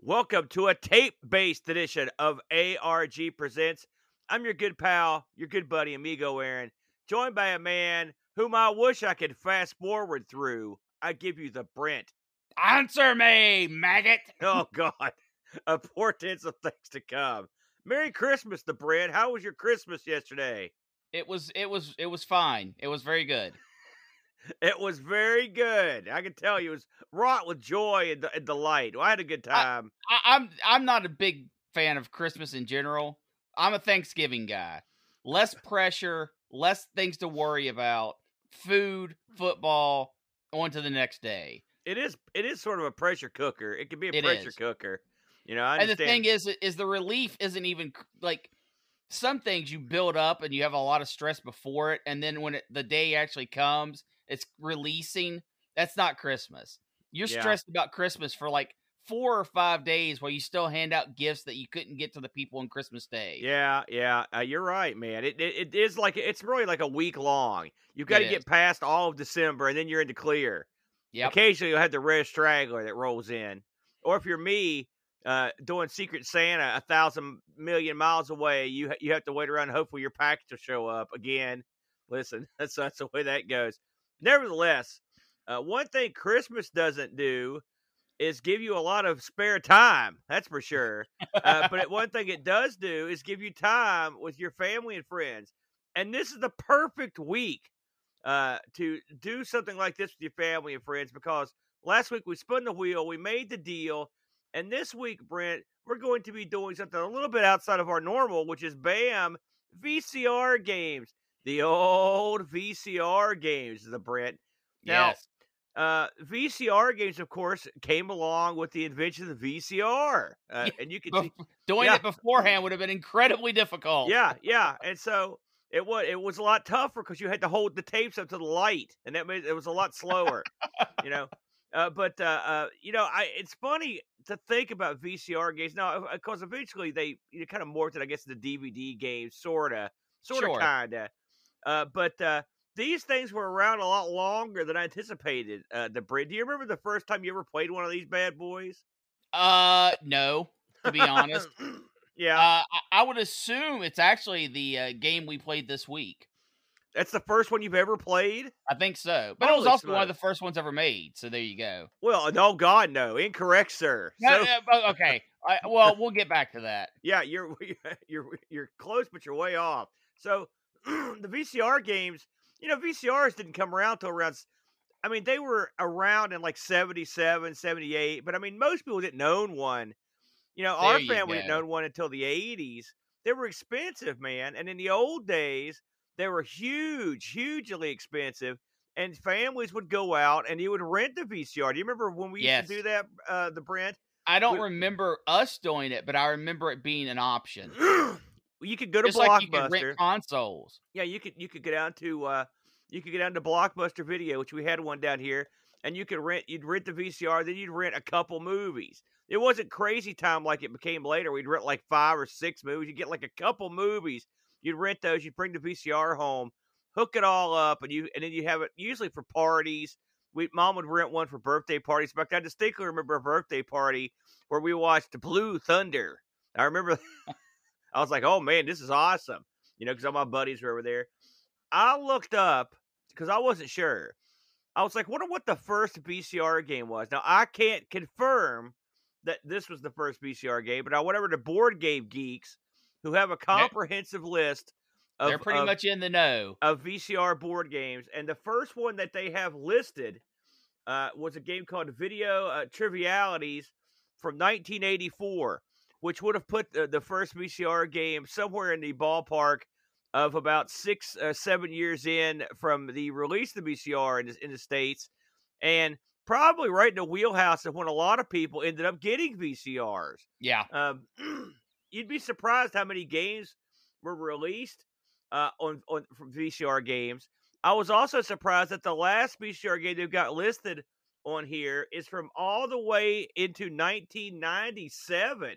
Welcome to a tape based edition of ARG Presents. I'm your good pal, your good buddy, amigo Aaron, joined by a man whom I wish I could fast forward through. I give you the Brent. Answer me, maggot. Oh, God. A portents of things to come. Merry Christmas, the Brent. How was your Christmas yesterday? It was it was it was fine. It was very good. It was very good. I can tell you it was wrought with joy and, and delight. Well, I had a good time. I, I'm I'm not a big fan of Christmas in general. I'm a Thanksgiving guy. Less pressure, less things to worry about. Food, football, on to the next day. it is it is sort of a pressure cooker. It could be a It pressure is. cooker. You know, I And the thing is, is the relief isn't even like some things you build up and you have a lot of stress before it, and then when it, the day actually comes, it's releasing. That's not Christmas. You're Yeah. stressed about Christmas for like four or five days while you still hand out gifts that you couldn't get to the people on Christmas Day. Yeah, yeah, uh, you're right, man. It, it it is like it's really like a week long. You've got to get is. past all of December, and then you're into clear. Yeah. Occasionally, you'll have the red straggler that rolls in, or if you're me, uh, doing Secret Santa a thousand million miles away, you you have to wait around. Hopefully, your package will show up again. Listen, that's that's the way that goes. Nevertheless, uh, one thing Christmas doesn't do is give you a lot of spare time. That's for sure. Uh, but it, one thing it does do is give you time with your family and friends. And this is the perfect week uh, to do something like this with your family and friends because last week we spun the wheel, we made the deal, and this week, Brent, we're going to be doing something a little bit outside of our normal, which is BAM VCR games. The old VCR games, the Brent. Now, yes. uh, VCR games, of course, came along with the invention of the VCR, uh, Yeah, and you could see, Doing yeah. it beforehand would have been incredibly difficult. yeah, yeah, and so it was it was a lot tougher because you had to hold the tapes up to the light, and that made it was a lot slower, you know. Uh, but uh, uh, you know, I it's funny to think about VCR games now because eventually they you know, kind of morphed it, I guess, into DVD games, sorta, sorta, Sure. kinda. Uh, but uh, these things were around a lot longer than I anticipated. Uh, the bridge. Do you remember the first time you ever played one of these bad boys? Uh, no. To be honest, yeah, uh, I, I would assume it's actually the uh, game we played this week. that's the first one you've ever played. I think so. But it was Holy also one of the first ones ever made. So there you go. Well, no, God, no, incorrect, sir. No, So, no, okay. I, well, we'll get back to that. yeah, you're you're you're close, but you're way off. So the VCR games, you know, VCRs didn't come around till around. I mean, they were around in like 77, 78, but I mean, most people didn't own one. You know, our you family didn't own one until the 80s. They were expensive, man. And in the old days, they were huge, hugely expensive. And families would go out and you would rent the VCR. Do you remember when we used to do that, uh, the Brent? I don't We- remember us doing it, but I remember it being an option. you could go to Just like you Blockbuster. rent consoles. yeah, you could you could get down to uh you could get down to Blockbuster Video, which we had one down here, and you could rent you'd rent the VCR, then you'd rent a couple movies. It wasn't crazy time like it became later. We'd rent like five or six movies. You get like a couple movies. You'd rent those. You'd bring the VCR home, hook it all up, and you and then you have it usually for parties. We mom would rent one for birthday parties. But I distinctly remember a birthday party where we watched Blue Thunder. I remember. I was like, "Oh man, this is awesome!" You know, because all my buddies were over there. I looked up because I wasn't sure. I was like, "Wonder what the first VCR game was." Now I can't confirm that this was the first VCR game, but I whatever the board game geeks who have a comprehensive list of, They're pretty of- much in the know. of VCR board games, and the first one that they have listed uh, was a game called Video uh, Trivialities from 1984, which would have put the, the first VCR game somewhere in the ballpark of about six, uh, seven years in from the release of the VCR in the, in the states, and probably right in the wheelhouse of when a lot of people ended up getting VCRs. Yeah. Um, you'd be surprised how many games were released uh, on on VCR games. I was also surprised that the last VCR game they've got listed on here is from all the way into 1997.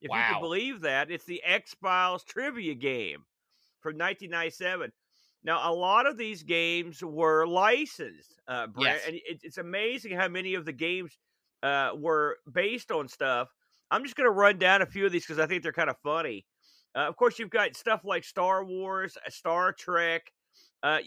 If you can believe that, it's the X Files trivia game from 1997. Now, a lot of these games were licensed, uh, Brett, Yes. and it, it's amazing how many of the games uh, were based on stuff. I'm just going to run down a few of these because I think they're kind of funny. Uh, of course, you've got stuff like Star Wars, uh, Star Trek. Uh,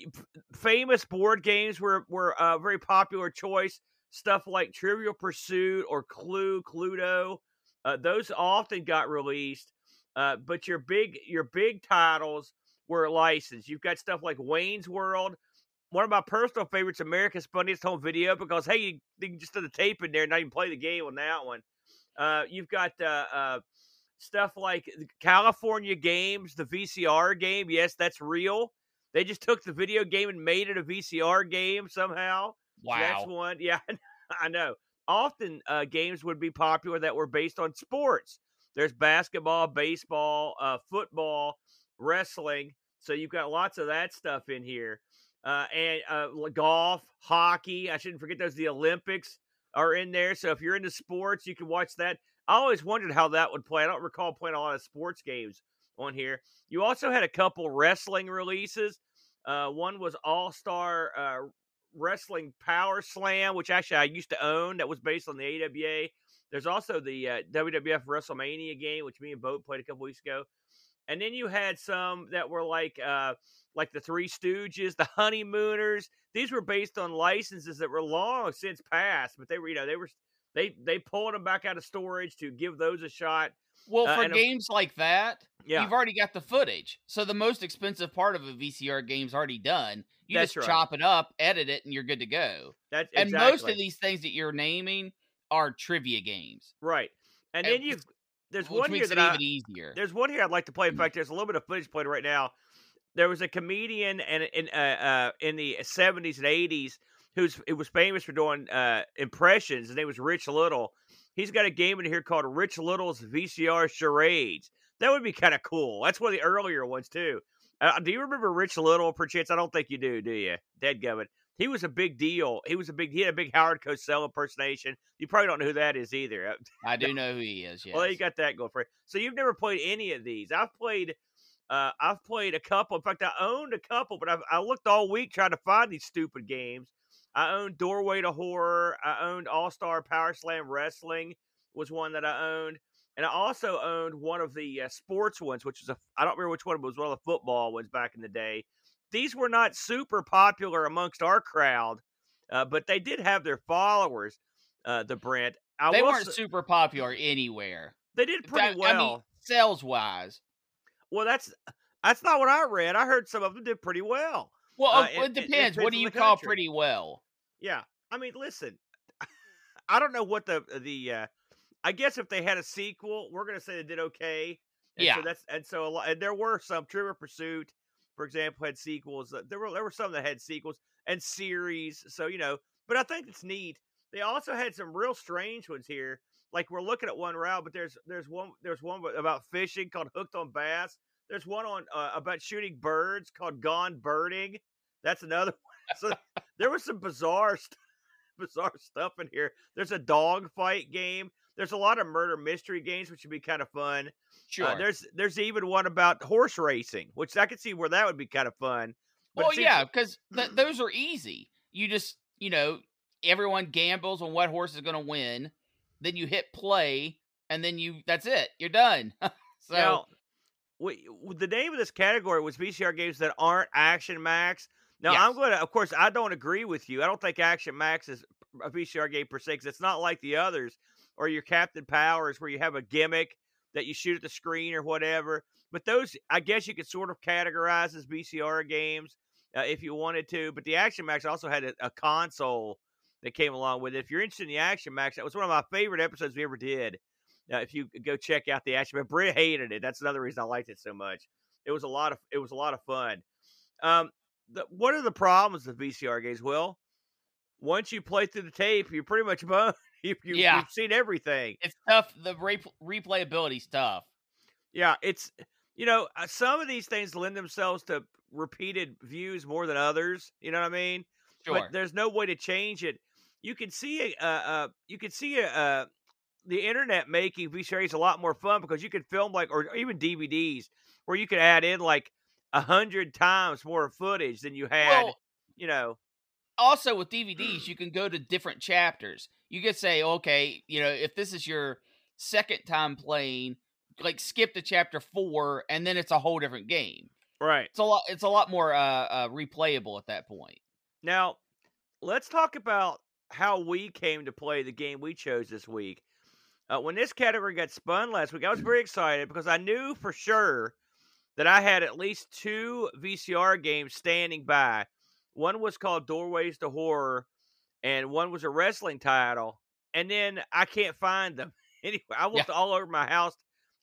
famous board games were were a very popular choice. Stuff like Trivial Pursuit or Clue, Cluedo. Uh, those often got released. Uh, but your big your big titles were licensed. You've got stuff like Wayne's World. One of my personal favorites, America's Funniest Home Video, because hey, you, you can just throw the tape in there and not even play the game on that one. Uh, you've got uh, uh, stuff like California Games, the VCR game. Yes, that's real. They just took the video game and made it a VCR game somehow. Wow, so that's one. Yeah, I know. Often uh, games would be popular that were based on sports. There's basketball, baseball, uh, football, wrestling. So you've got lots of that stuff in here. Uh, and uh, golf, hockey. I shouldn't forget those. The Olympics are in there. So if you're into sports, you can watch that. I always wondered how that would play. I don't recall playing a lot of sports games on here. You also had a couple wrestling releases. Uh, one was All Star uh, Wrestling Power Slam, which actually I used to own. That was based on the AWA. There's also the uh, WWF WrestleMania game, which me and Boat played a couple weeks ago. And then you had some that were like uh, like the Three Stooges, the Honeymooners. These were based on licenses that were long since passed, but they were you know they were they they pulled them back out of storage to give those a shot. Well, uh, for games a, like that, yeah. you've already got the footage. So the most expensive part of a VCR game's already done. You That's just right. chop it up, edit it, and you're good to go. That's and exactly. most of these things that you're naming are trivia games, right? And, and then you there's one makes here it that even I, easier. There's one here I'd like to play. In fact, there's a little bit of footage played right now. There was a comedian and in uh, uh, in the 70s and 80s who's it was famous for doing uh, impressions. His name was Rich Little. He's got a game in here called Rich Little's VCR Charades. That would be kind of cool. That's one of the earlier ones too. Uh, do you remember Rich Little? Perchance, I don't think you do. Do you? Dead gummit. He was a big deal. He was a big. He had a big Howard Cosell impersonation. You probably don't know who that is either. I do know who he is. Yes. Well, you got that going for you. So you've never played any of these. I've played. Uh, I've played a couple. In fact, I owned a couple, but I've, I looked all week trying to find these stupid games. I owned Doorway to Horror. I owned All Star Power Slam Wrestling was one that I owned, and I also owned one of the uh, sports ones, which is a I don't remember which one, but it was one of the football ones back in the day. These were not super popular amongst our crowd, uh, but they did have their followers. Uh, the Brent, I they weren't s- super popular anywhere. They did pretty I- I well. mean, sales wise. Well, that's that's not what I read. I heard some of them did pretty well. Well, Uh, it- it, it- it depends. what do you call country. pretty well? Yeah, I mean, listen, I don't know what the the. Uh, I guess if they had a sequel, we're gonna say they did okay. And Yeah. So that's and so a lot, and there were some. Trivial Pursuit, for example, had sequels. Uh, There were there were some that had sequels and series. So you know, but I think it's neat. They also had some real strange ones here. Like we're looking at one route, but there's there's one there's one about fishing called Hooked on Bass. There's one on uh, about shooting birds called Gone Birding. That's another one. So there was some bizarre st- bizarre stuff in here. There's a dog fight game. There's a lot of murder mystery games, which would be kind of fun. Sure. Uh, there's there's even one about horse racing, which I could see where that would be kind of fun. But well, yeah, because th- those are easy. You just, you know, everyone gambles on what horse is going to win. Then you hit play, and then you that's it. You're done. so Now, we, the name of this category was VCR games that aren't Action Max. Now, I'm going to, of course, I don't agree with you. I don't think Action Max is a VCR game per se because it's not like the others or your Captain Powers where you have a gimmick that you shoot at the screen or whatever. But those, I guess you could sort of categorize as VCR games uh, if you wanted to. But the Action Max also had a, a console that came along with it. If you're interested in the Action Max, that was one of my favorite episodes we ever did. Uh, if you go check out the action, but Britt hated it. That's another reason I liked it so much. It was a lot of it was a lot of fun. Um, the, what are the problems with VCR games? Well, once you play through the tape, you're pretty much boned. You, Yeah. You've seen everything. it's tough. The re- replayability stuff. Yeah, it's you know uh, some of these things lend themselves to repeated views more than others. You know what I mean? Sure. but there's no way to change it. You can see a, uh, uh, you can see a, uh, the internet making VCRs a lot more fun because you could film like, or even DVDs, where you could add in like a hundred times more footage than you had. well, you know, also with DVDs, you can go to different chapters. You could say, okay, you know, if this is your second time playing, like skip to chapter four, and then it's a whole different game. Right. It's a lot. It's a lot more uh, uh, replayable at that point. Now, let's talk about how we came to play the game we chose this week. Uh, when this category got spun last week, I was very excited because I knew for sure that I had at least two VCR games standing by. One was called Doorways to Horror, and one was a wrestling title. And then I can't find them. Anyway, I looked all over my house.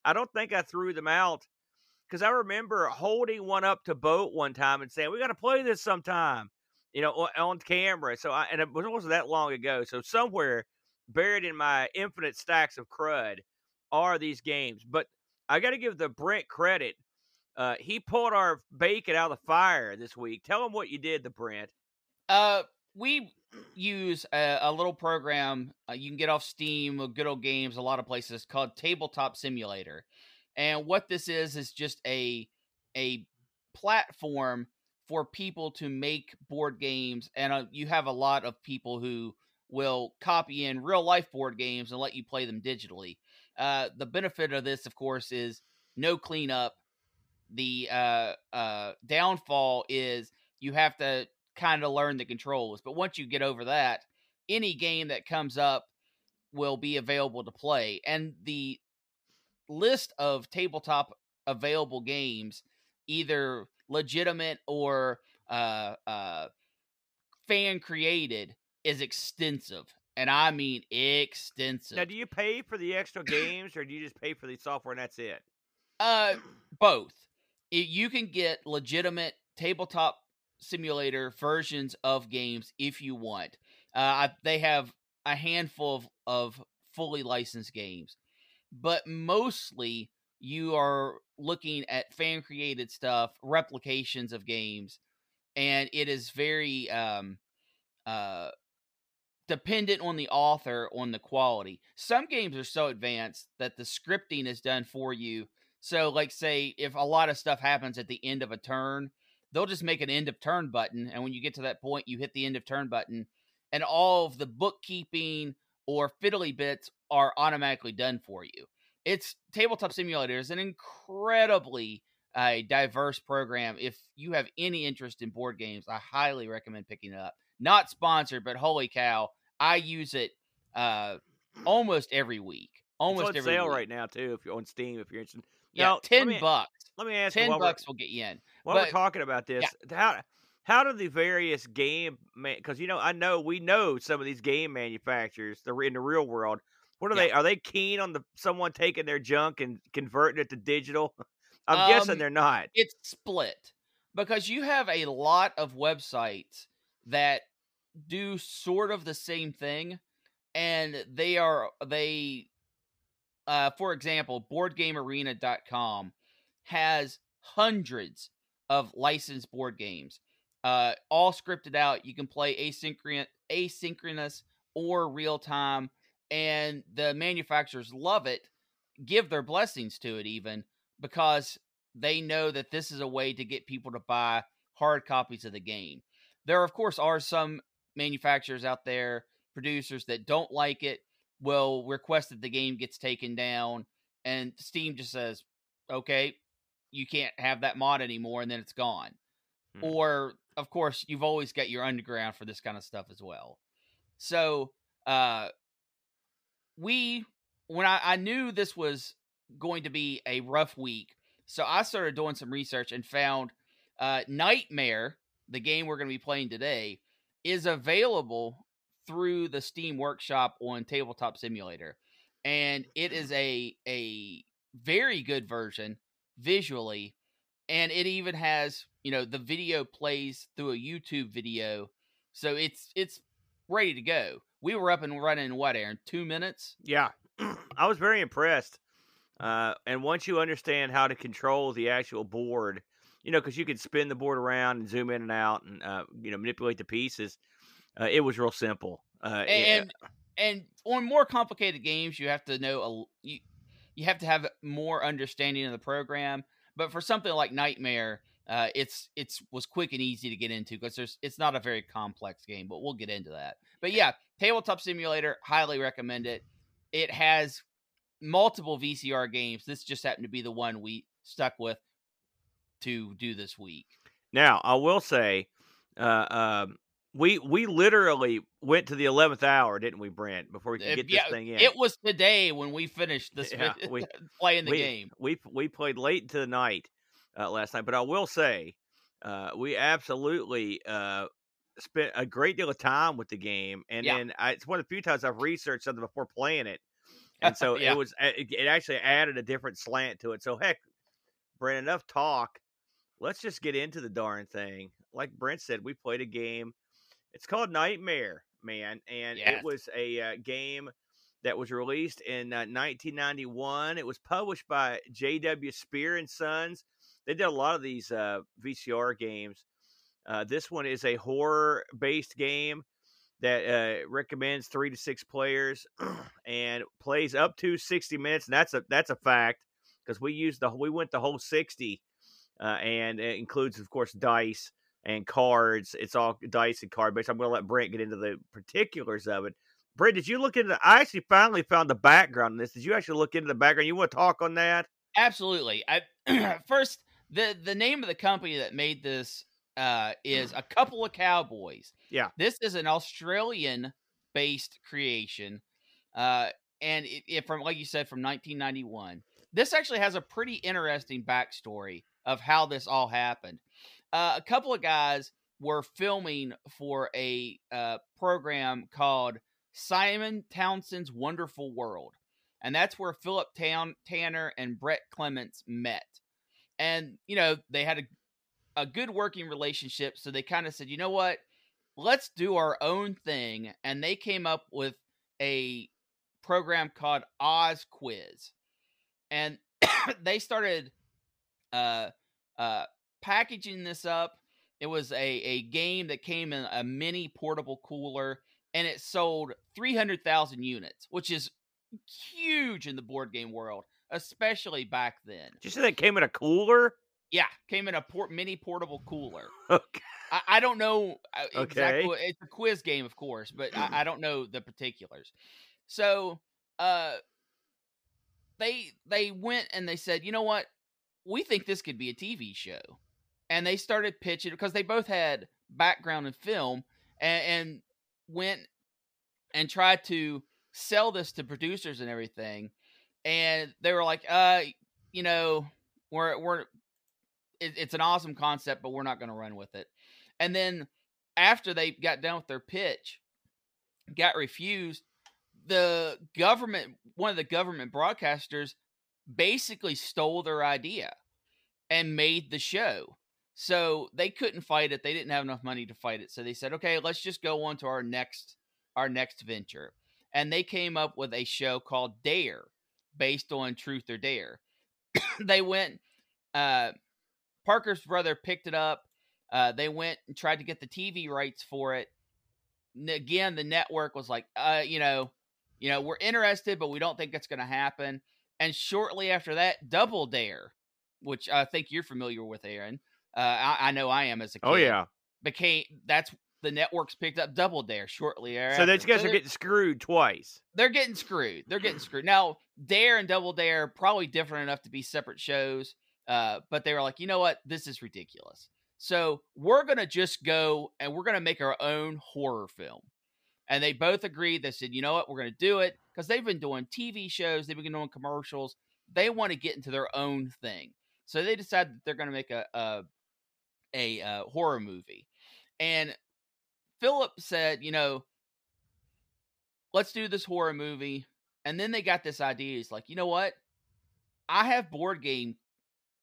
I don't think I threw them out because I remember holding one up to Boat one time and saying, "We got to play this sometime," you know, on, on camera. So I and it wasn't that long ago. So somewhere buried in my infinite stacks of crud are these games. But I got to give the Brent credit. Uh, he pulled our bacon out of the fire this week. Tell him what you did, the Brent. Uh, we use a, a little program uh, you can get off Steam, uh, good old games, a lot of places called Tabletop Simulator. And what this is is just a a platform for people to make board games, and uh, you have a lot of people who will copy in real life board games and let you play them digitally. Uh, the benefit of this, of course, is no cleanup. The uh, uh, downfall is you have to kind of learn the controls. But once you get over that, any game that comes up will be available to play. And the list of tabletop available games, either legitimate or uh, uh, fan created, is extensive. And I mean extensive. Now, do you pay for the extra games, or do you just pay for the software and that's it? Uh, both. It, you can get legitimate tabletop simulator versions of games if you want. Uh, they have a handful of, of fully licensed games, but mostly you are looking at fan created stuff, replications of games, and it is very um, uh, dependent on the author on the quality. Some games are so advanced that the scripting is done for you. So, like, say, if a lot of stuff happens at the end of a turn, they'll just make an end of turn button. And when you get to that point, you hit the end of turn button, and all of the bookkeeping or fiddly bits are automatically done for you. It's Tabletop Simulator is an incredibly uh, diverse program. If you have any interest in board games, I highly recommend picking it up. Not sponsored, but holy cow, I use it uh, almost every week. Almost it's on every sale week. right now too. If you're on Steam, if you're interested. Yeah, Now, ten me, bucks. Let me ask you Ten we're- bucks will get you in. While we're talking about this, how how do the various game because you know I know we know some of these game manufacturers they're in the real world. What are Yeah. they? Are they keen on the someone taking their junk and converting it to digital? I'm guessing Um, they're not. it's split because you have a lot of websites that do sort of the same thing and they are they uh for example boardgamearena.com has hundreds of licensed board games uh all scripted out you can play asynchronous asynchronous or real time and the manufacturers love it give their blessings to it even because they know that this is a way to get people to buy hard copies of the game. There, of course, are some manufacturers out there, producers that don't like it, will request that the game gets taken down, and Steam just says, okay, you can't have that mod anymore, and then it's gone. Hmm. Or, of course, you've always got your underground for this kind of stuff as well. So, uh, we, when I, I knew this was going to be a rough week, so I started doing some research and found uh, Nightmare, the game we're going to be playing today, is available through the Steam Workshop on Tabletop Simulator, and it is a a very good version visually, and it even has you know the video plays through a YouTube video, so it's it's ready to go. We were up and running in what, Aaron? Two minutes. Yeah, I was very impressed. Uh, and once you understand how to control the actual board, you know, because you can spin the board around and zoom in and out, and uh, you know, manipulate the pieces. Uh, it was real simple. Uh, it- and and on more complicated games you have to know a, you you have to have more understanding of the program but for something like nightmare uh, it's it's was quick and easy to get into because there's it's not a very complex game but we'll get into that but yeah tabletop simulator highly recommend it it has multiple VCR games. This just happened to be the one we stuck with to do this week. Now, I will say, uh, um, we we literally went to the eleventh hour, didn't we, Brent? Before we could get this thing in. It was today when we finished this Yeah, we- playing the we, game. We we played late into the night uh, last night, but I will say, uh, we absolutely uh, spent a great deal of time with the game, and Yeah. then I, it's one of the few times I've researched something before playing it, and so Yeah. it was it, it actually added a different slant to it. So heck, Brent, enough talk. Let's just get into the darn thing. Like Brent said, we played a game. It's called Nightmare, man, and Yes. it was a uh, game that was released in uh, 1991. It was published by J.W. Spear and Sons. They did a lot of these uh, VCR games. Uh, this one is a horror-based game that uh, recommends three to six players and plays up to 60 minutes. And that's a that's a fact because we used the we went the whole 60, uh, and it includes, of course, dice and cards. It's all dice and card based. I'm going to let Brent get into the particulars of it. Brent, did you look into? I actually finally found the background on this. Did you actually look into the background? You want to talk on that? Absolutely. I first the the name of the company that made this uh, is a couple of cowboys. Yeah. This is an Australian based creation, uh, and it, it from like you said from 1991. This actually has a pretty interesting backstory of how this all happened. Uh, a couple of guys were filming for a uh, program called Simon Townsend's Wonderful World. And that's where Philip Town, Tanner and Brett Clements met. And, you know, they had a, a good working relationship. So they kind of said, you know what? Let's do our own thing. And they came up with a program called Oz Quiz. And they started uh, uh, packaging this up. It was a, a game that came in a mini portable cooler and it sold 300,000 units, which is huge in the board game world, especially back then. Did you say that came in a cooler? Yeah, came in a port, mini portable cooler. Okay. I, I don't know uh, Okay. exactly. It's a quiz game, of course, but I, I don't know the particulars. So, uh, they they went and they said, you know what, we think this could be a TV show, and they started pitching because they both had background in film, and, and went and tried to sell this to producers and everything, and they were like, uh, you know, we're we're it, it's an awesome concept, but we're not going to run with it. And then after they got done with their pitch, got refused, the government, one of the government broadcasters, basically stole their idea and made the show. So they couldn't fight it. They didn't have enough money to fight it. So they said, "Okay, let's just go on to our next our next venture." And they came up with a show called Dare, based on Truth or Dare. they went uh Parker Brothers picked it up. Uh, they went and tried to get the TV rights for it. N- again, the network was like, uh, you know, you know, we're interested, but we don't think it's going to happen. And shortly after that, Double Dare, which I think you're familiar with, Aaron. Uh, I, I know I am as a kid. Oh yeah. became that's the networks picked up Double Dare shortly So those guys are they're- getting screwed twice. they're getting screwed. They're getting screwed. Now, Dare and Double Dare probably different enough to be separate shows, uh, but they were like, you know what, this is ridiculous. So we're gonna just go and we're gonna make our own horror film. And they both agreed. They said, you know what, we're gonna do it because they've been doing TV shows, they've been doing commercials. They want to get into their own thing. So they decided that they're gonna make a a, a uh, horror movie. And Philip said, you know, let's do this horror movie. And then they got this idea. He's like, you know what? I have board game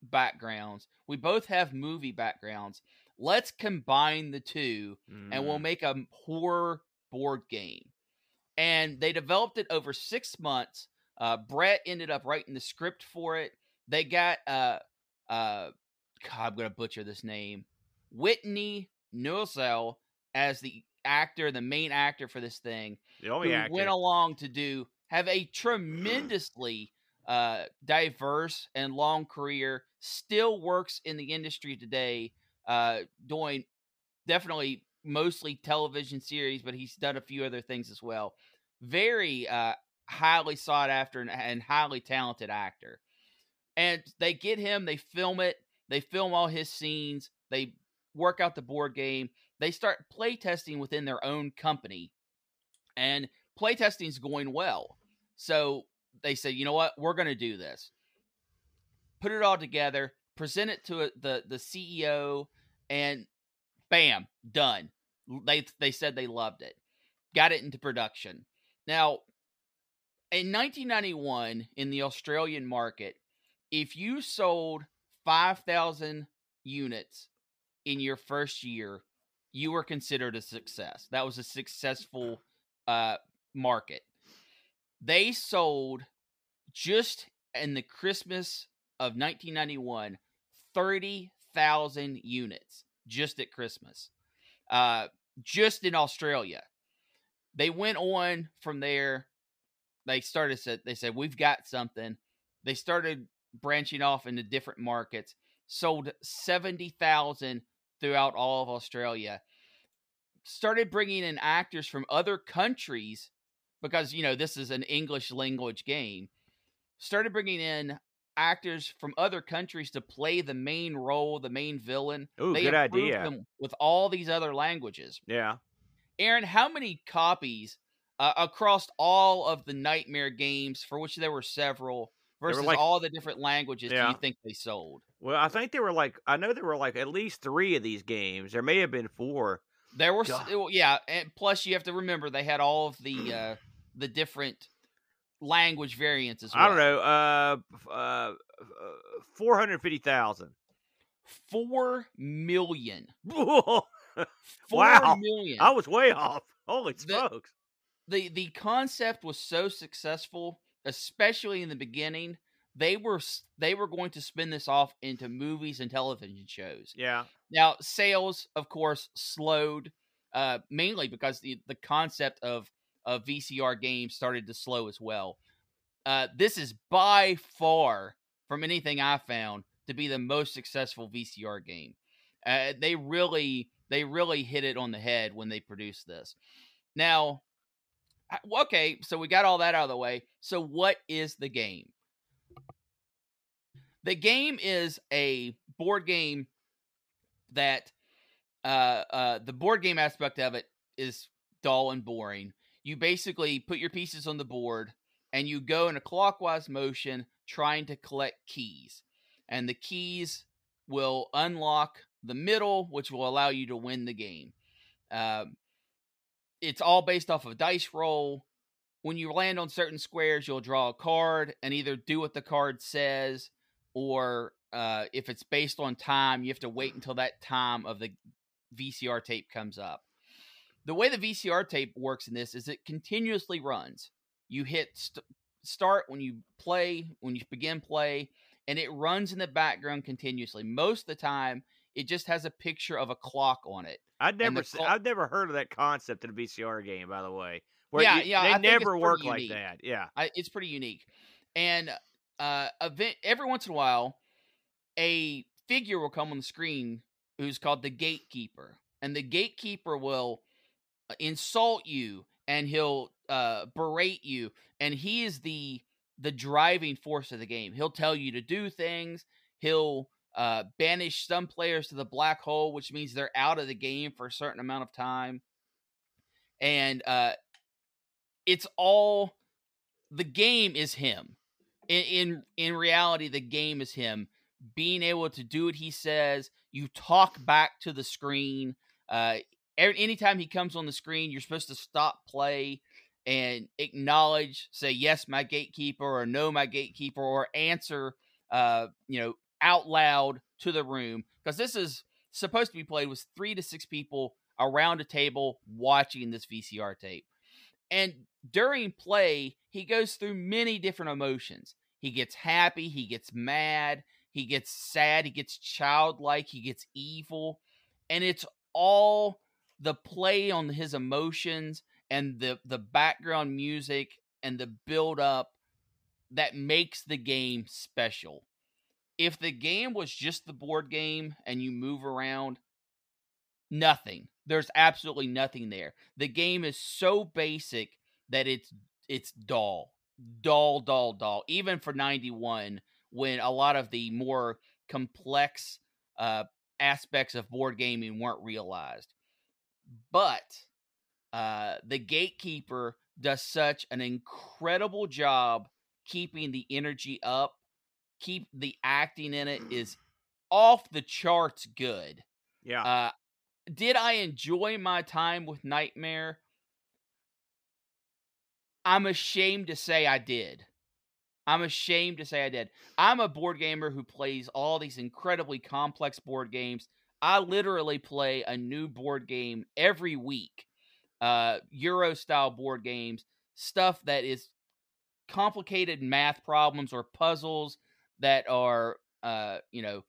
backgrounds. We both have movie backgrounds. Let's combine the two and we'll Mm. make a horror board game. And they developed it over six months. Uh, Brett ended up writing the script for it. They got uh uh God, I'm gonna butcher this name. Whitney Newsell as the actor, the main actor for this thing the only actor. went along to do have a tremendously uh, diverse and long career. Still works in the industry today, uh, doing definitely mostly television series, but he's done a few other things as well. Very uh, highly sought after and, and highly talented actor. And they get him, they film it, they film all his scenes, they work out the board game, they start playtesting within their own company. And playtesting is going well. So they say, you know what, we're going to do this. Put it all together, present it to the the CEO, and bam, done. They they said they loved it, got it into production. Now, in 1991, in the Australian market, if you sold 5,000 units in your first year, you were considered a success. That was a successful uh, market. They sold just in the Christmas of 1991 30,000 units just at Christmas, uh, just in Australia. They went on from there. They started said they said we've got something. They started branching off into different markets. Sold seventy thousand throughout all of Australia. Started bringing in actors from other countries because you know this is an English language game. Started bringing in actors from other countries to play the main role, the main villain. Ooh, they good idea. them with all these other languages. Yeah. Aaron, how many copies uh, across all of the Nightmare games, for which there were several, versus like- all the different languages do you think they sold? Well, I think there were like I know there were like at least three of these games. There may have been four. There were, God. yeah, and plus you have to remember they had all of the uh, the different language variants as well. I don't know. Uh, uh, four hundred fifty thousand. Four million. Four Wow. million. was way off. Holy The- smokes! the the concept was so successful, especially in the beginning. They were they were going to spin this off into movies and television shows. Yeah. Now, sales, of course, slowed uh, mainly because the the concept of of VCR games started to slow as well. Uh, this is by far, from anything I found, to be the most successful VCR game. Uh, they really they really hit it on the head when they produced this. Now, okay, so we got all that out of the way. So, what is the game? The game is a board game that uh, uh, the board game aspect of it is dull and boring. You basically put your pieces on the board and you go in a clockwise motion trying to collect keys. And the keys will unlock the middle, which will allow you to win the game. Um, it's all based off of dice roll. When you land on certain squares, you'll draw a card and either do what the card says, or uh, if it's based on time, you have to wait until that time of the VCR tape comes up. The way the VCR tape works in this is it continuously runs. You hit st- start when you play, when you begin play, and it runs in the background continuously. Most of the time, it just has a picture of a clock on it. I'd And never, cul- I've never heard of that concept in a VCR game. By the way, where Yeah, you- yeah, they I never work like that. Yeah, I, it's pretty unique. And uh, event, every once in a while, a figure will come on the screen who's called the gatekeeper, and the gatekeeper will uh, insult you and he'll uh, berate you, and he is the the driving force of the game. He'll tell you to do things. He'll uh, banish some players to the black hole, which means they're out of the game for a certain amount of time. And uh, it's all the game is him. In, in in reality, the game is him being able to do what he says. You talk back to the screen. Uh, anytime he comes on the screen, you're supposed to stop play and acknowledge, say yes, my gatekeeper, or no, my gatekeeper, or answer, uh, you know, out loud to the room because this is supposed to be played with three to six people around a table watching this VCR tape. And during play, he goes through many different emotions. He gets happy, he gets mad, he gets sad, he gets childlike, he gets evil, and it's all the play on his emotions and the the background music and the build up that makes the game special. If the game was just the board game and you move around, nothing. There's absolutely nothing there. The game is so basic that it's it's dull, dull, dull, dull. Even for ninety one, when a lot of the more complex uh, aspects of board gaming weren't realized, but uh, the gatekeeper does such an incredible job keeping the energy up. Keep the acting in it is off the charts good. Yeah. Uh, did I enjoy my time with Nightmare? I'm ashamed to say I did. I'm ashamed to say I did. I'm a board gamer who plays all these incredibly complex board games. I literally play a new board game every week. Uh, Euro style board games, stuff that is complicated math problems or puzzles that are, uh, you know,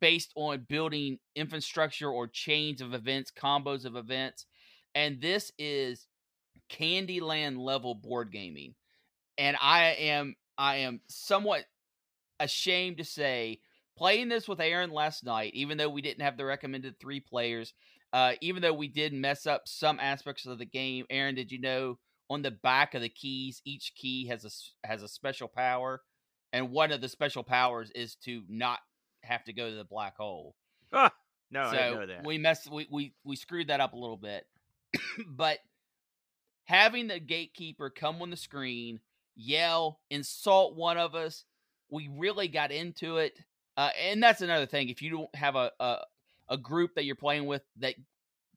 based on building infrastructure or chains of events, combos of events. And this is Candyland level board gaming. And I am I am somewhat ashamed to say playing this with Aaron last night, even though we didn't have the recommended three players, uh, even though we did mess up some aspects of the game. Aaron, did you know on the back of the keys, each key has a has a special power, and one of the special powers is to not have to go to the black hole. Ah, no, I so didn't know that. we messed we, we we screwed that up a little bit. but having the gatekeeper come on the screen, yell, insult one of us, we really got into it. Uh, and that's another thing. If you don't have a, a a group that you're playing with that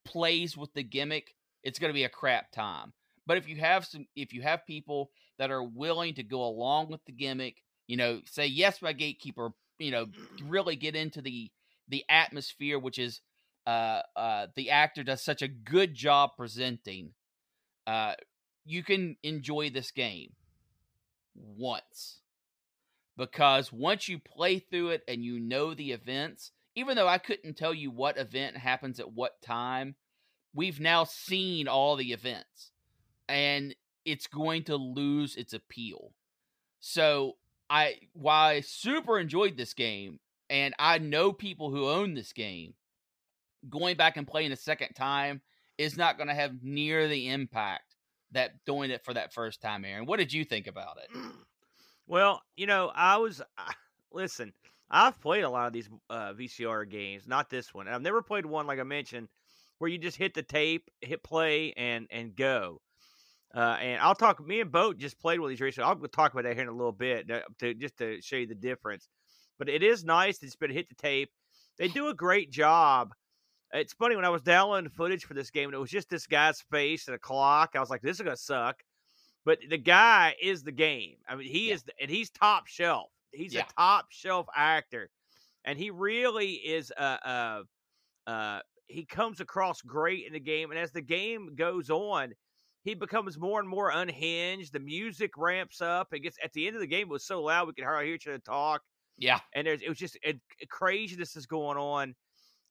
plays with the gimmick, it's going to be a crap time. But if you have some, if you have people that are willing to go along with the gimmick, you know, say yes, by gatekeeper, you know, really get into the the atmosphere, which is uh, uh, the actor does such a good job presenting. Uh, you can enjoy this game once because once you play through it and you know the events, even though I couldn't tell you what event happens at what time, we've now seen all the events and it's going to lose its appeal. So I while I super enjoyed this game and I know people who own this game, going back and playing a second time is not going to have near the impact that doing it for that first time, Aaron. What did you think about it? Well, you know, I was listen. I've played a lot of these uh, VCR games, not this one. I've never played one like I mentioned where you just hit the tape, hit play, and and go. Uh, and I'll talk. Me and Boat just played with these recently. I'll talk about that here in a little bit to, to just to show you the difference. But it is nice to just be able hit the tape. They do a great job. It's funny when I was downloading footage for this game, and it was just this guy's face and a clock. I was like, "This is gonna suck." But the guy is the game. I mean, he Yeah. is, the, and he's top shelf. He's Yeah. a top shelf actor, and he really is. Uh, uh, uh, he comes across great in the game, and as the game goes on, he becomes more and more unhinged. The music ramps up. It gets at the end of the game. It was so loud we could hardly hear each other talk Yeah, and there's it was just craziness is going on,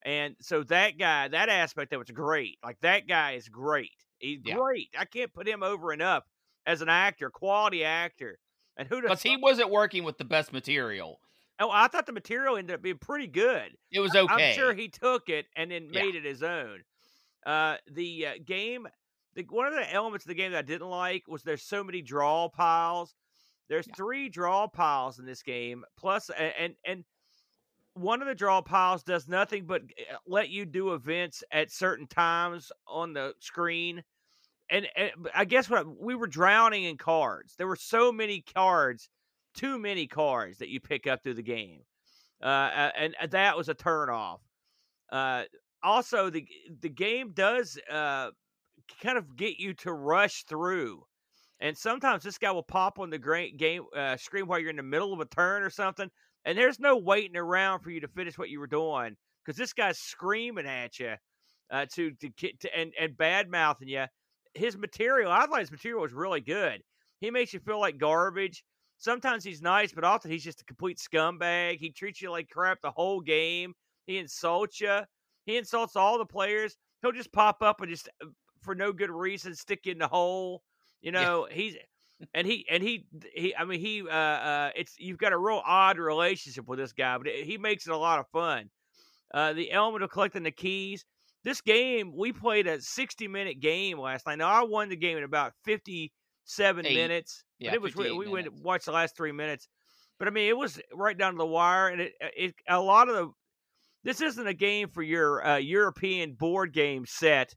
and so that guy, that aspect of it's great. Like that guy is great. He's Yeah. great. I can't put him over enough as an actor, quality actor. And who because he wasn't working with the best material. Oh, I thought the material ended up being pretty good. It was okay. I'm sure he took it and then Yeah. made it his own. Uh, the uh, game, the, one of the elements of the game that I didn't like was there's so many draw piles. There's Yeah. three draw piles in this game, plus and and one of the draw piles does nothing but uh, let you do events at certain times on the screen. And, and I guess what we were drowning in cards. There were so many cards, too many cards that you pick up through the game, uh, uh, and uh, that was a turnoff. Uh, also, the the game does uh, kind of get you to rush through, and sometimes this guy will pop on the great game uh, screen while you're in the middle of a turn or something, and there's no waiting around for you to finish what you were doing because this guy's screaming at you uh, to to, to and and bad mouthing you. His material, I thought his material was really good. He makes you feel like garbage. Sometimes he's nice, but often he's just a complete scumbag. He treats you like crap the whole game. He insults you. He insults all the players. He'll just pop up and just uh, for no good reason stick you in the hole. You Yeah. know, he's and he and he he I mean he uh uh it's you've got a real odd relationship with this guy, but it, he makes it a lot of fun. Uh the element of collecting the keys. This game, we played a 60 minute game last night. Now I won the game in about 57 Eight. minutes. Yeah, but it was we, 58 we went minutes. watched the last three minutes. But I mean, it was right down to the wire, and it it a lot of the. This isn't a game for your uh, European board game set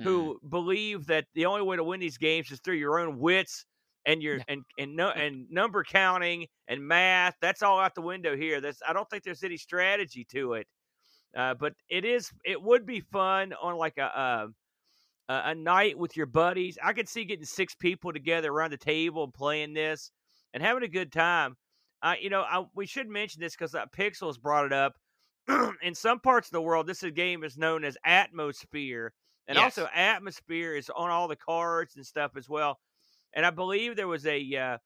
Mm. who believe that the only way to win these games is through your own wits and your Yeah. and and no and number counting and math. That's all out the window here. That's I don't think there's any strategy to it. Uh, but it is it would be fun on like a, um, a a night with your buddies. I could see getting six people together around the table and playing this and having a good time. Uh, you know, I, we should mention this because uh, Pixels brought it up. In some parts of the world, this game is known as Atmosfear, and Yes. also Atmosfear is on all the cards and stuff as well. And I believe there was a uh,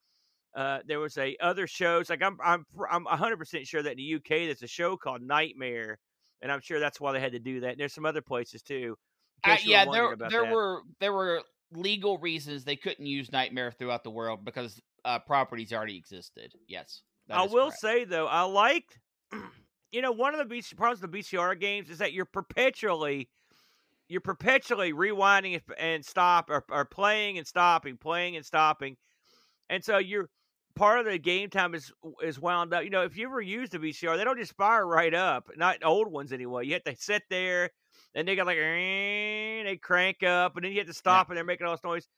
uh, there was a other shows like I'm I'm I'm 100 percent sure that in the UK there's a show called Nightmare, and I'm sure that's why they had to do that. And there's some other places too. Uh, case you were yeah, there there that. were there were legal reasons they couldn't use Nightmare throughout the world because uh, properties already existed. Yes, I will correct. say though, I liked, you know, one of the BC, problems with the VCR games is that you're perpetually, you're perpetually rewinding and stop or, or playing and stopping, playing and stopping, and so you're part of the game time is is wound up. You know, if you ever used a VCR, they don't just fire right up. Not old ones anyway. You have to sit there, and they got like they crank up, and then you have to stop, and they're making all this noise.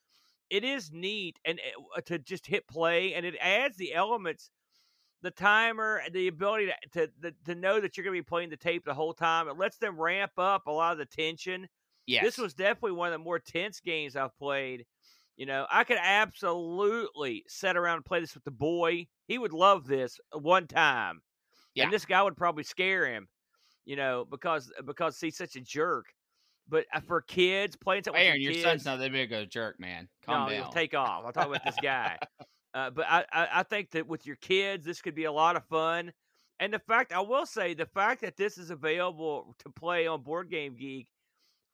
It is neat, and uh, to just hit play, and it adds the elements the timer, the ability to, to to know that you're going to be playing the tape the whole time. It lets them ramp up a lot of the tension. Yes, This was definitely one of the more tense games I've played. You know, I could absolutely sit around and play this with the boy. He would love this one time. Yeah. And this guy would probably scare him, you know, because because he's such a jerk. But uh, for kids playing something Aaron, your kids, son's not that big of a jerk, man. Calm no, down. it'll take off. I'll talk about this guy. Uh, but I, I, I think that with your kids, this could be a lot of fun. And the fact, I will say, the fact that this is available to play on Board Game Geek,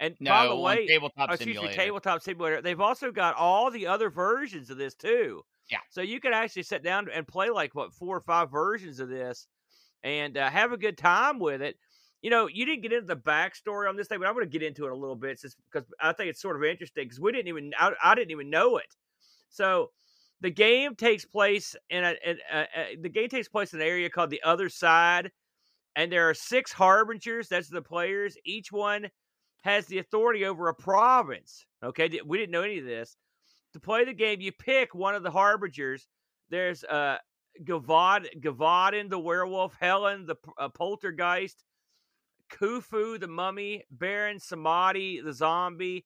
and no, by the way, tabletop oh, excuse me. Tabletop Simulator, they've also got all the other versions of this too. Yeah. So you can actually sit down and play like what four or five versions of this, and uh, have a good time with it. You know, you didn't get into the backstory on this thing, but I'm going to get into it a little bit just because I think it's sort of interesting because we didn't even I, I didn't even know it. So the game takes place in a, in a, a the game takes place in an area called the Other Side, and there are six harbingers. That's the players. Each one has the authority over a province. Okay, we didn't know any of this. To play the game, you pick one of the harbingers. There's uh Gavad Gevaudan the werewolf, Hellin the uh, poltergeist, Khufu the mummy, Baron Samedi the zombie,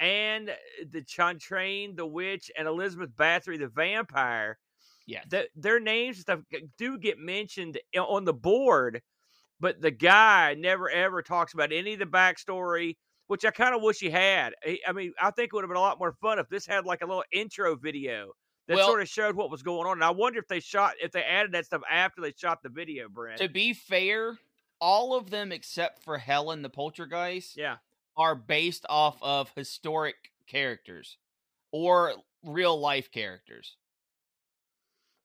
Anne de Chantraine the witch, and Elizabeth Bathory the vampire. Yeah, Th- their names and stuff do get mentioned on the board, but the guy never ever talks about any of the backstory, which I kind of wish he had. I mean, I think it would have been a lot more fun if this had like a little intro video that Well- sort of showed what was going on. And I wonder if they shot, if they added that stuff after they shot the video, Brent. to be fair, all of them except for Hellin the poltergeist yeah. are based off of historic characters or real life characters.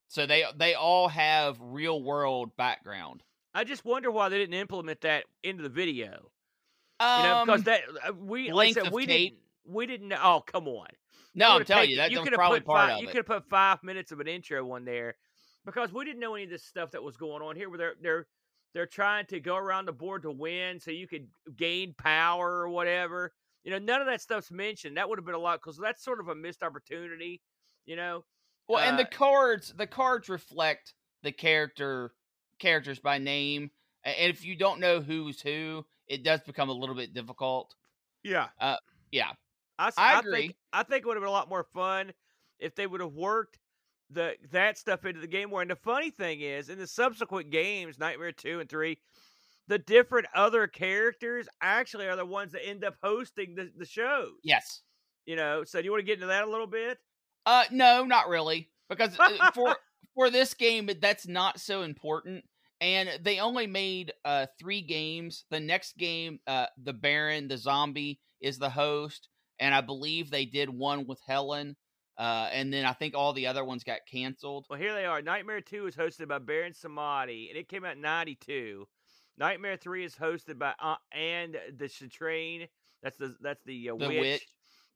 So they they all have real world background. I just wonder why they didn't implement that into the video. You Um, know, because that uh, we like said, we tape. didn't we didn't know. Oh, come on. no, I'm telling you that was could've probably put part five, You could have put five minutes of an intro on there because we didn't know any of this stuff that was going on here. Where they're they're they're trying to go around the board to win, so you could gain power or whatever. You know, none of that stuff's mentioned. That would have been a lot because that's sort of a missed opportunity. You know, Well, and the uh, cards the cards reflect the character characters by name, and if you don't know who's who, it does become a little bit difficult. yeah, Yeah, I, I I agree. Think, I think it would have been a lot more fun if they would have worked the that stuff into the game more. And the funny thing is, in the subsequent games, Nightmare Two and Three, the different other characters actually are the ones that end up hosting the, the shows. yes. You know, so do you want to get into that a little bit? Uh, no, not really, because uh, for for this game, that's not so important. And they only made uh three games. The next game, uh, the Baron, the zombie, is the host, and I believe they did one with Hellin. Uh, and then I think all the other ones got canceled. Well, here they are. Nightmare Two is hosted by Baron Samedi, and it came out in '92. Nightmare Three is hosted by uh, Anne de Chantraine. That's the that's the, uh, The witch. Witch.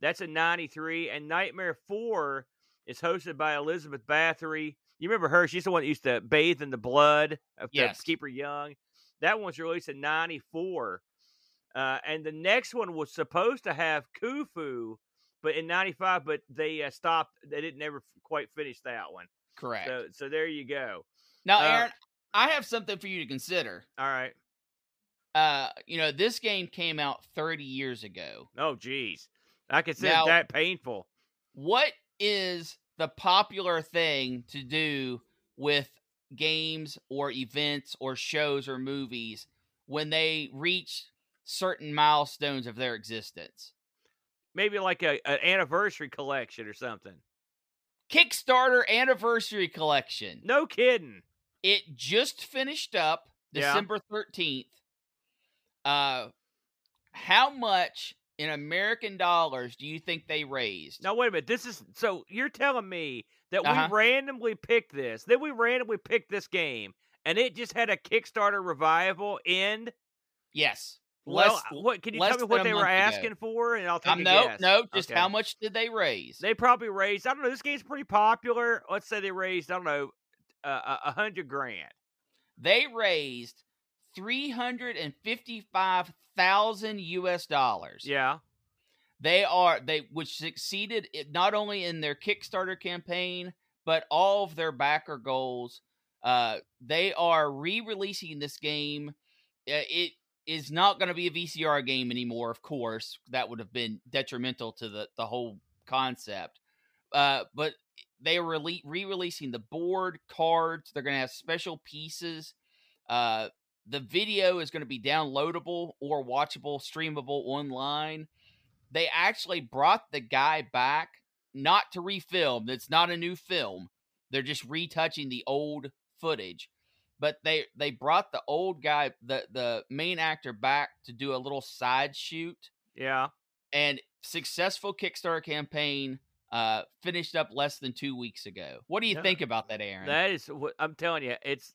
That's a '93, and Nightmare Four is hosted by Elizabeth Bathory. You remember her? She's the one that used to bathe in the blood of to Yes. keep her young. That one was released in '94, uh, and the next one was supposed to have Khufu, but in '95, but they uh, stopped. They didn't ever quite finish that one. Correct. So, so there you go. now, uh, Aaron, I have something for you to consider. All right. Uh, you know, this game came out 30 years ago. Oh, geez, I consider Now- that painful. What is the popular thing to do with games or events or shows or movies when they reach certain milestones of their existence? Maybe like a an anniversary collection or something. Kickstarter Anniversary Collection. No kidding. It just finished up Yeah. December 13th. Uh how much in American dollars do you think they raised? Now wait a minute. This is so you're telling me that Uh-huh. we randomly picked this, then we randomly picked this game, and it just had a Kickstarter revival end. Yes. Well, what can you tell me what they were month ago. asking for, and I'll take Um, no, guess. no, just Okay. how much did they raise? They probably raised. I don't know. This game's pretty popular. Let's say they raised. I don't know, uh, a a hundred grand. They raised 355,000 US dollars. Yeah. They are they which succeeded it not only in their Kickstarter campaign but all of their backer goals. Uh they are re-releasing this game. Uh, it is not going to be a VCR game anymore, of course. That would have been detrimental to the the whole concept. Uh but they are re-releasing the board cards. They're going to have special pieces. Uh the video is going to be downloadable or watchable, streamable online they actually brought the guy back not to refilm. It's not a new film. They're just retouching the old footage. But they they brought the old guy, the the main actor back to do a little side shoot Yeah. and successful Kickstarter campaign uh finished up less than 2 weeks ago. What do you Yeah. think about that, Aaron? That is what I'm telling you. It's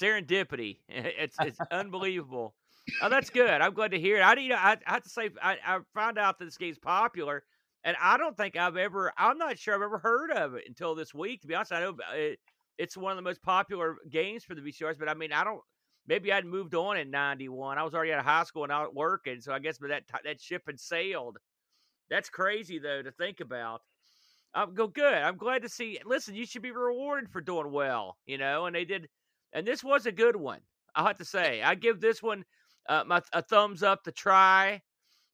serendipity. It's it's unbelievable. Oh, that's good. I'm glad to hear it. I you know I, I have to say I, I found out that this game's popular, and I don't think I've ever. I'm not sure I've ever heard of it until this week. To be honest, I know it, it's one of the most popular games for the VCRs, but I mean I don't. Maybe I'd moved on in '91. I was already out of high school and out working, so I guess by that that ship had sailed. That's crazy though to think about. I'm go good. I'm glad to see. Listen, you should be rewarded for doing well, you know. And they did, and this was a good one. I have to say, I give this one uh, my a thumbs up to try.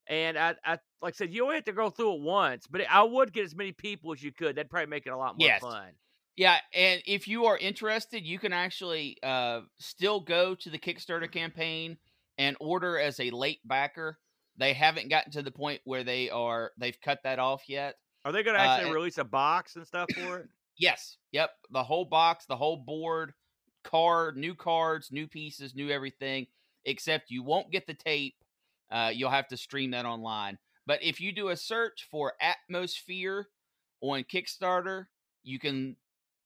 And I, I like I said, you only have to go through it once, but I would get as many people as you could. That'd probably make it a lot more Yes. fun. Yeah, and if you are interested, you can actually uh, still go to the Kickstarter campaign and order as a late backer. They haven't gotten to the point where they are they've cut that off yet. Are they going to Uh, actually and- release a box and stuff for it? Yes, yep, the whole box, the whole board, card, new cards, new pieces, new everything. Except you won't get the tape. Uh, you'll have to stream that online. But if you do a search for Atmosfear on Kickstarter, you can.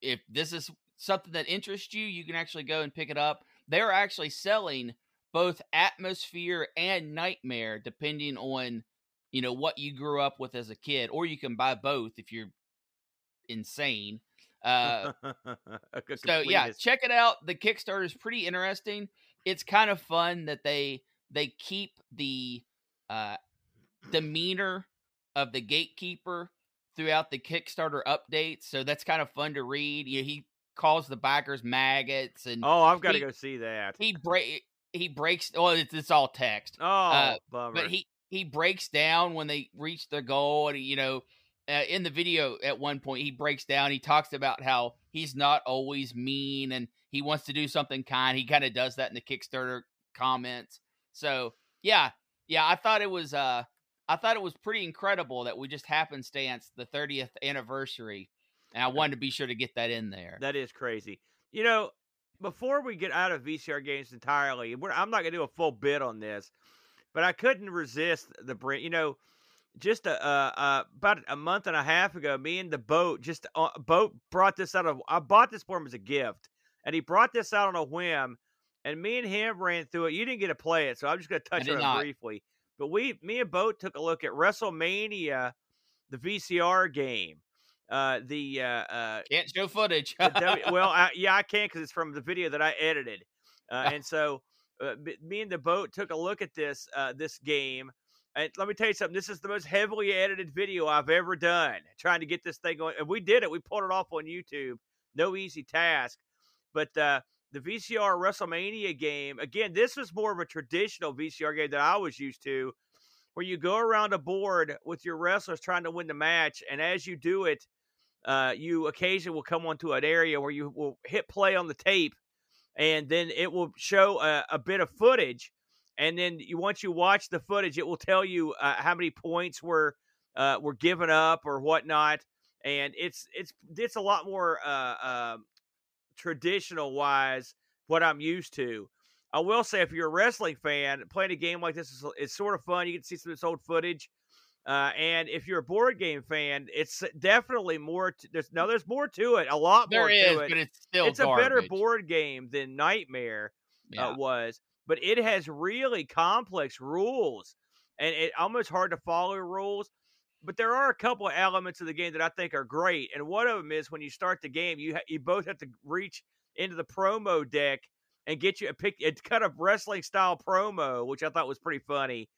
If this is something that interests you, you can actually go and pick it up. They're actually selling both Atmosfear and Nightmare, depending on you know what you grew up with as a kid, or you can buy both if you're insane. Uh, so yeah, check it out. The Kickstarter is pretty interesting. It's kind of fun that they they keep the uh, demeanor of the gatekeeper throughout the Kickstarter updates. So that's kind of fun to read. You know, he calls the backers maggots, and Oh, I've got to go see that. he break he breaks. Oh, it's, it's all text Oh, bummer. but he he breaks down when they reach their goal and he, you know uh, in the video at one point he breaks down he talks about how he's not always mean and he wants to do something kind he kind of does that in the kickstarter comments so yeah yeah i thought it was uh i thought it was pretty incredible that we just happenstance the 30th anniversary and i wanted to be sure to get that in there That is crazy. You know, before we get out of VCR games entirely, we're, I'm not going to do a full bit on this, but I couldn't resist the bring. You know, just a, uh, uh, about a month and a half ago, me and the boat just uh, boat brought this out of. I bought this for him as a gift, and he brought this out on a whim. And me and him ran through it. You didn't get to play it, so I'm just going to touch on it briefly. But we, me and Boat, took a look at WrestleMania, the VCR game, uh, the uh, uh, Can't show footage. w- well, I, yeah, I can because it's from the video that I edited, uh, and so uh, me and the boat took a look at this uh, this game. And let me tell you something. This is the most heavily edited video I've ever done. Trying to get this thing going, and we did it. We pulled it off on YouTube. No easy task, but uh, the VCR WrestleMania game again. This was more of a traditional VCR game that I was used to, where you go around a board with your wrestlers trying to win the match, and as you do it, uh, you occasionally will come onto an area where you will hit play on the tape, and then it will show a, a bit of footage, and then you once you watch the footage, it will tell you uh, how many points were uh, were given up or whatnot, and it's it's it's a lot more uh, uh, traditional wise what I'm used to. I will say, if you're a wrestling fan, playing a game like this is, is sort of fun. You can see some of this old footage. Uh, and if you're a board game fan, it's definitely more. To, there's no, there's more to it. A lot there more is, to it. but it's still it's garbage. a better board game than Nightmare Yeah. uh, was, but it has really complex rules, and it almost hard to follow rules. But there are a couple of elements of the game that I think are great, and one of them is when you start the game, you ha- you both have to reach into the promo deck and get you a pick. It's kind of wrestling style promo, which I thought was pretty funny.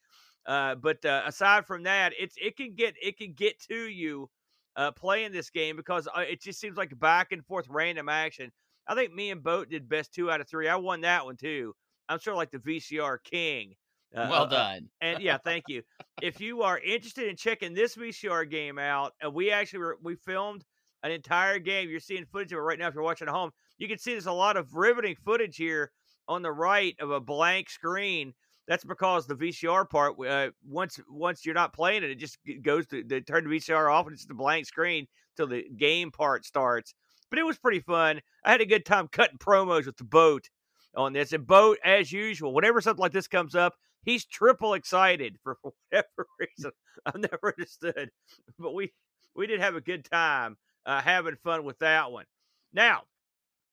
Uh, but uh, aside from that, it's it can get it can get to you uh, playing this game because uh, it just seems like back and forth random action. I think me and Boat did best two out of three. I won that one too. I'm sort of like the VCR king. Uh, well uh, uh, done. and yeah, thank you. If you are interested in checking this VCR game out, uh, we actually were, we filmed an entire game. You're seeing footage of it right now. If you're watching at home, you can see there's a lot of riveting footage here on the right of a blank screen. That's because the VCR part, uh, once once you're not playing it, it just goes to they turn the VCR off and it's the blank screen till the game part starts. But it was pretty fun. I had a good time cutting promos with the boat on this. And boat, as usual, whenever something like this comes up, he's triple excited for whatever reason. I've never understood, but we we did have a good time uh, having fun with that one. Now,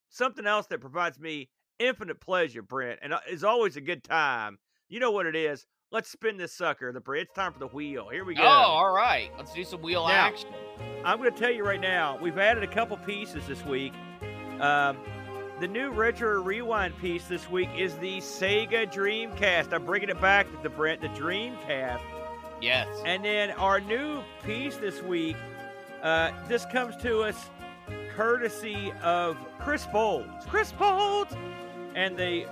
something else that provides me infinite pleasure, Brent, and uh, is always a good time. You know what it is? Let's spin this sucker. The Brent. It's time for the wheel. Here we go. Oh, all right. Let's do some wheel Now, action. I'm going to tell you right now, we've added a couple pieces this week. Um, the new retro rewind piece this week is the Sega Dreamcast. I'm bringing it back to the Brent, the Dreamcast. Yes. And then our new piece this week, uh, this comes to us courtesy of Chris Bolds. Chris Bolds! And the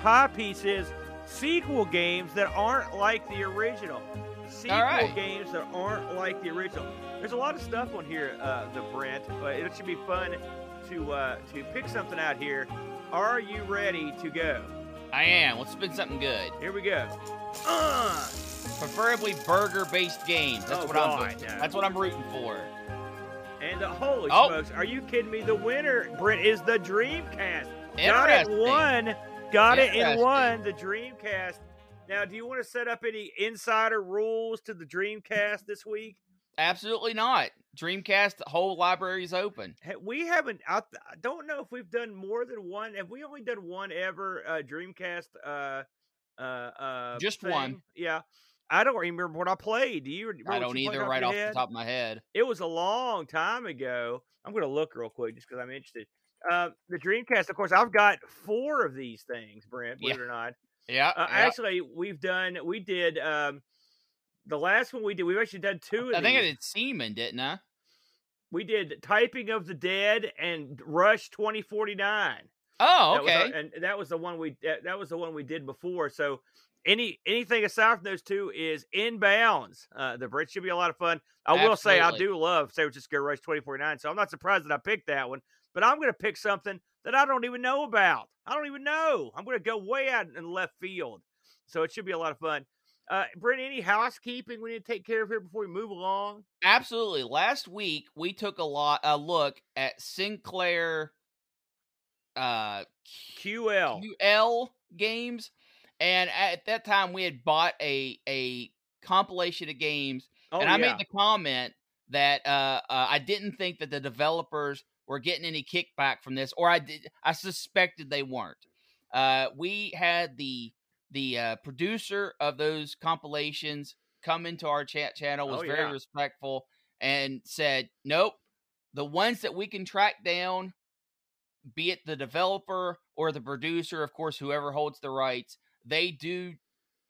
pie piece is sequel games that aren't like the original. Sequel right. games that aren't like the original. There's a lot of stuff on here, uh, the Brent, but it should be fun to uh, to pick something out here. Are you ready to go? I am. Let's spin something good. Here we go. Uh, Preferably burger-based games. That's Oh, what God, I'm. no. That's what I'm rooting for. And uh, holy Oh. smokes, are you kidding me? The winner, Brent, is the Dreamcast. Got it one. Got it in one. The Dreamcast. Now, do you want to set up any insider rules to the Dreamcast this week? Absolutely not. Dreamcast the whole library is open. We haven't. I, I don't know if we've done more than one. Have we only done one ever uh, Dreamcast? Uh, uh, uh, Just one. Yeah. I don't remember what I played. Do you? I don't you either, off right off head? the top of my head. It was a long time ago. I'm going to look real quick just because I'm interested. Uh, the Dreamcast, of course, I've got four of these things, Brent. Believe it or not. Yeah. Uh, yeah. Actually, we've done. We did. Um, the last one we did. We've actually done two of I think I did Seaman, didn't I? We did Typing of the Dead and Rush 2049. Oh, That was our- okay. and that was the one we. That, that was the one we did before. So. Any anything aside from those two is inbounds. Uh, the Brit should be a lot of fun. I will say I do love San Francisco Rush 2049, so I'm not surprised that I picked that one. But I'm going to pick something that I don't even know about. I don't even know. I'm going to go way out in left field, so it should be a lot of fun. Uh, Brent, any housekeeping we need to take care of here before we move along? Absolutely. Last week we took a lot a look at Sinclair uh QL. QL games and at that time we had bought a a compilation of games Oh and I yeah. made the comment that uh, uh I didn't think that the developers were getting any kickback from this or I did I suspected they weren't. Uh we had the the uh, producer of those compilations come into our chat channel was Oh, very yeah. respectful and said nope the ones that we can track down, be it the developer or the producer, of course, whoever holds the rights, they do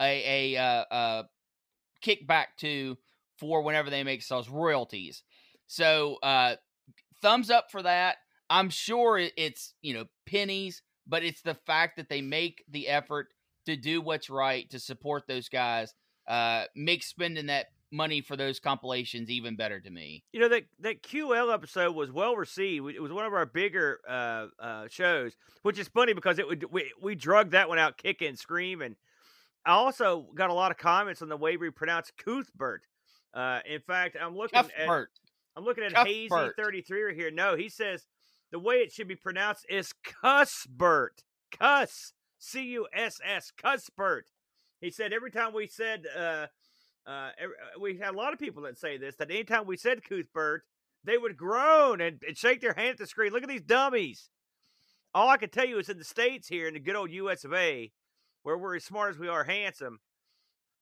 a a uh, uh, kickback to for whenever they make sales royalties. So uh, thumbs up for that. I'm sure it's you know pennies, but it's the fact that they make the effort to do what's right to support those guys. Uh, make spending that money for those compilations even better to me. You know that that QL episode was well received. It was one of our bigger uh, uh, shows, which is funny because it would we we drug that one out kicking, screaming. I also got a lot of comments on the way we pronounce Cuthbert. Uh, in fact, I'm looking Cuthbert. at I'm looking at Cuthbert. Hazy 33 right here. No, he says the way it should be pronounced is Cuthbert. Cuss. C U S S. Cuthbert. He said every time we said uh, uh, we had a lot of people that say this that anytime we said Cuthbert, they would groan and, and shake their hand at the screen. Look at these dummies. All I can tell you is in the States here, in the good old US of A, where we're as smart as we are handsome,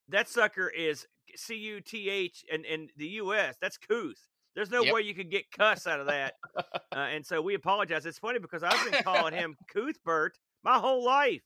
that sucker is C U T H and in the US, that's Couth. There's no Yep. way you could get cuss out of that. uh, and so we apologize. It's funny because I've been calling him Cuthbert my whole life.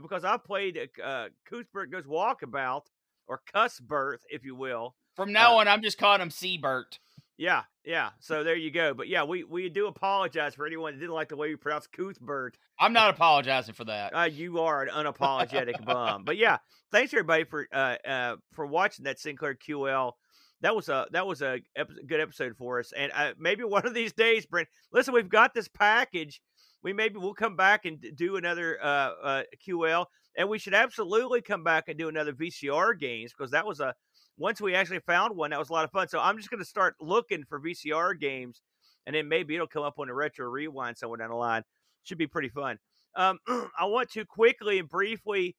Because I've played uh, Cuthbert Goes Walkabout or Cussbert, if you will. From now Uh, on, I'm just calling him Seabert. Yeah, yeah. So there you go. But yeah, we, we do apologize for anyone that didn't like the way we pronounce Cuthbert. I'm not apologizing for that. Uh, you are an unapologetic bum. But yeah, thanks everybody for uh, uh, for watching that Sinclair QL. That was a that was a ep- good episode for us. And uh, maybe one of these days, Brent. Listen, we've got this package. We maybe we'll come back and do another uh, uh, QL, and we should absolutely come back and do another VCR games because that was a once we actually found one that was a lot of fun. So I'm just going to start looking for VCR games, and then maybe it'll come up on a retro rewind somewhere down the line. Should be pretty fun. Um, I want to quickly and briefly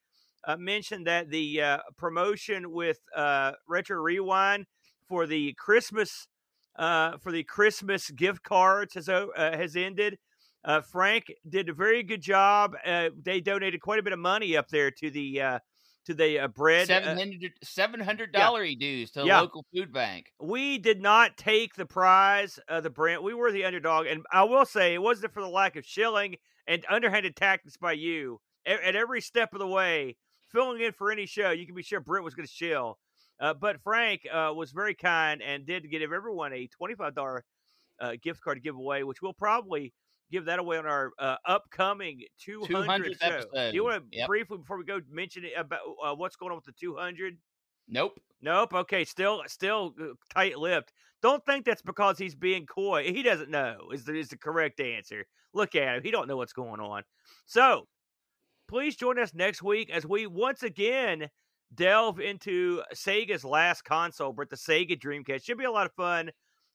uh, mention that the uh, promotion with uh, Retro Rewind for the Christmas uh, for the Christmas gift cards has uh, has ended. Uh, Frank did a very good job. Uh, they donated quite a bit of money up there to the uh, to the uh, bread. uh, 700 seven hundred dollar dues to the Yeah. local food bank. we did not take the prize of the brand. We were the underdog, and I will say it wasn't for the lack of shilling and underhanded tactics by you A- at every step of the way, filling in for any show. You can be sure Brent was going to shill, uh, but Frank uh, was very kind and did give everyone a twenty-five dollar uh, gift card to give away, which we'll probably give that away on our uh, upcoming 200 200th show. episode. Do you want to Yep. briefly before we go mention it about uh, what's going on with the 200? Nope. Nope. Okay. Still, still uh, tight-lipped. Don't think that's because he's being coy. He doesn't know. Is the is the correct answer? Look at him. He don't know what's going on. So, please join us next week as we once again delve into Sega's last console, but the Sega Dreamcast. Should be a lot of fun.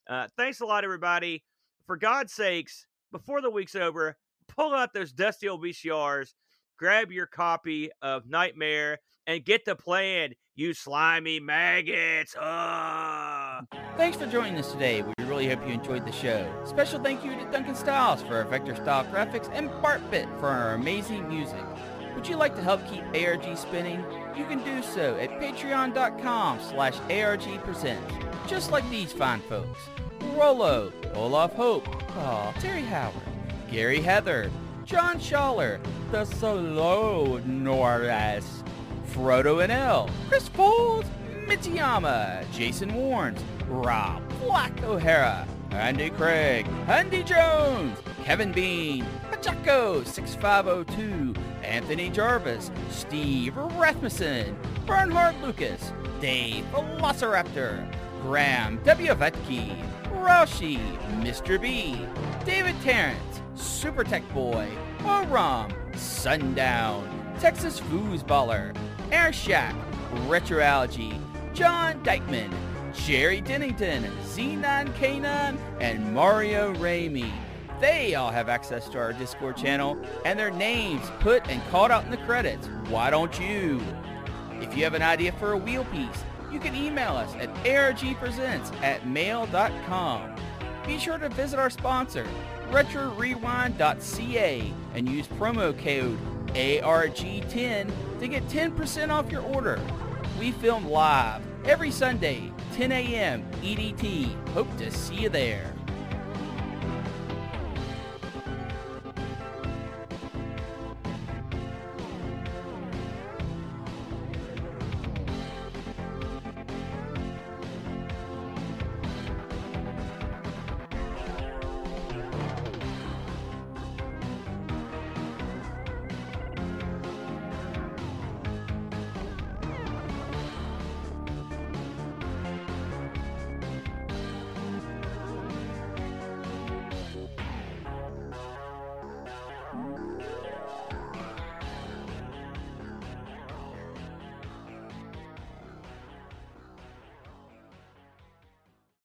Uh, thanks a lot, everybody. For God's sakes, before the week's over, pull out those dusty old VCRs, grab your copy of Nightmare, and get to playing, you slimy maggots. Ah. Thanks for joining us today. We really hope you enjoyed the show. Special thank you to Duncan Styles for our vector style graphics and Bartbit for our amazing music. Would you like to help keep ARG spinning? You can do so at patreon.com slash argpresents. Just like these fine folks. Rolo, Olaf Hope, Paul, Terry Howard, Gary Heather, John Schaller, The Solo Norris, Frodo and L, Chris Fold, Mitsuyama, Jason Warnes, Rob Black O'Hara, Andy Craig, Andy Jones, Kevin Bean, Pachaco 6502, Anthony Jarvis, Steve Rasmussen, Bernhard Lucas, Dave Velociraptor, Graham W. Vetke, Raushi, Mr. B, David Terrence, Super Tech Boy, Oram, Sundown, Texas Foosballer, Air Shack, John Dykeman, Jerry Dennington, Z9K9, and Mario Ramey. They all have access to our Discord channel and their names put and called out in the credits. Why don't you? If you have an idea for a wheel piece, you can email us at argpresents at mail.com. Be sure to visit our sponsor, retrorewind.ca, and use promo code ARG10 to get 10% off your order. We film live every Sunday, 10 a.m. EDT. Hope to see you there.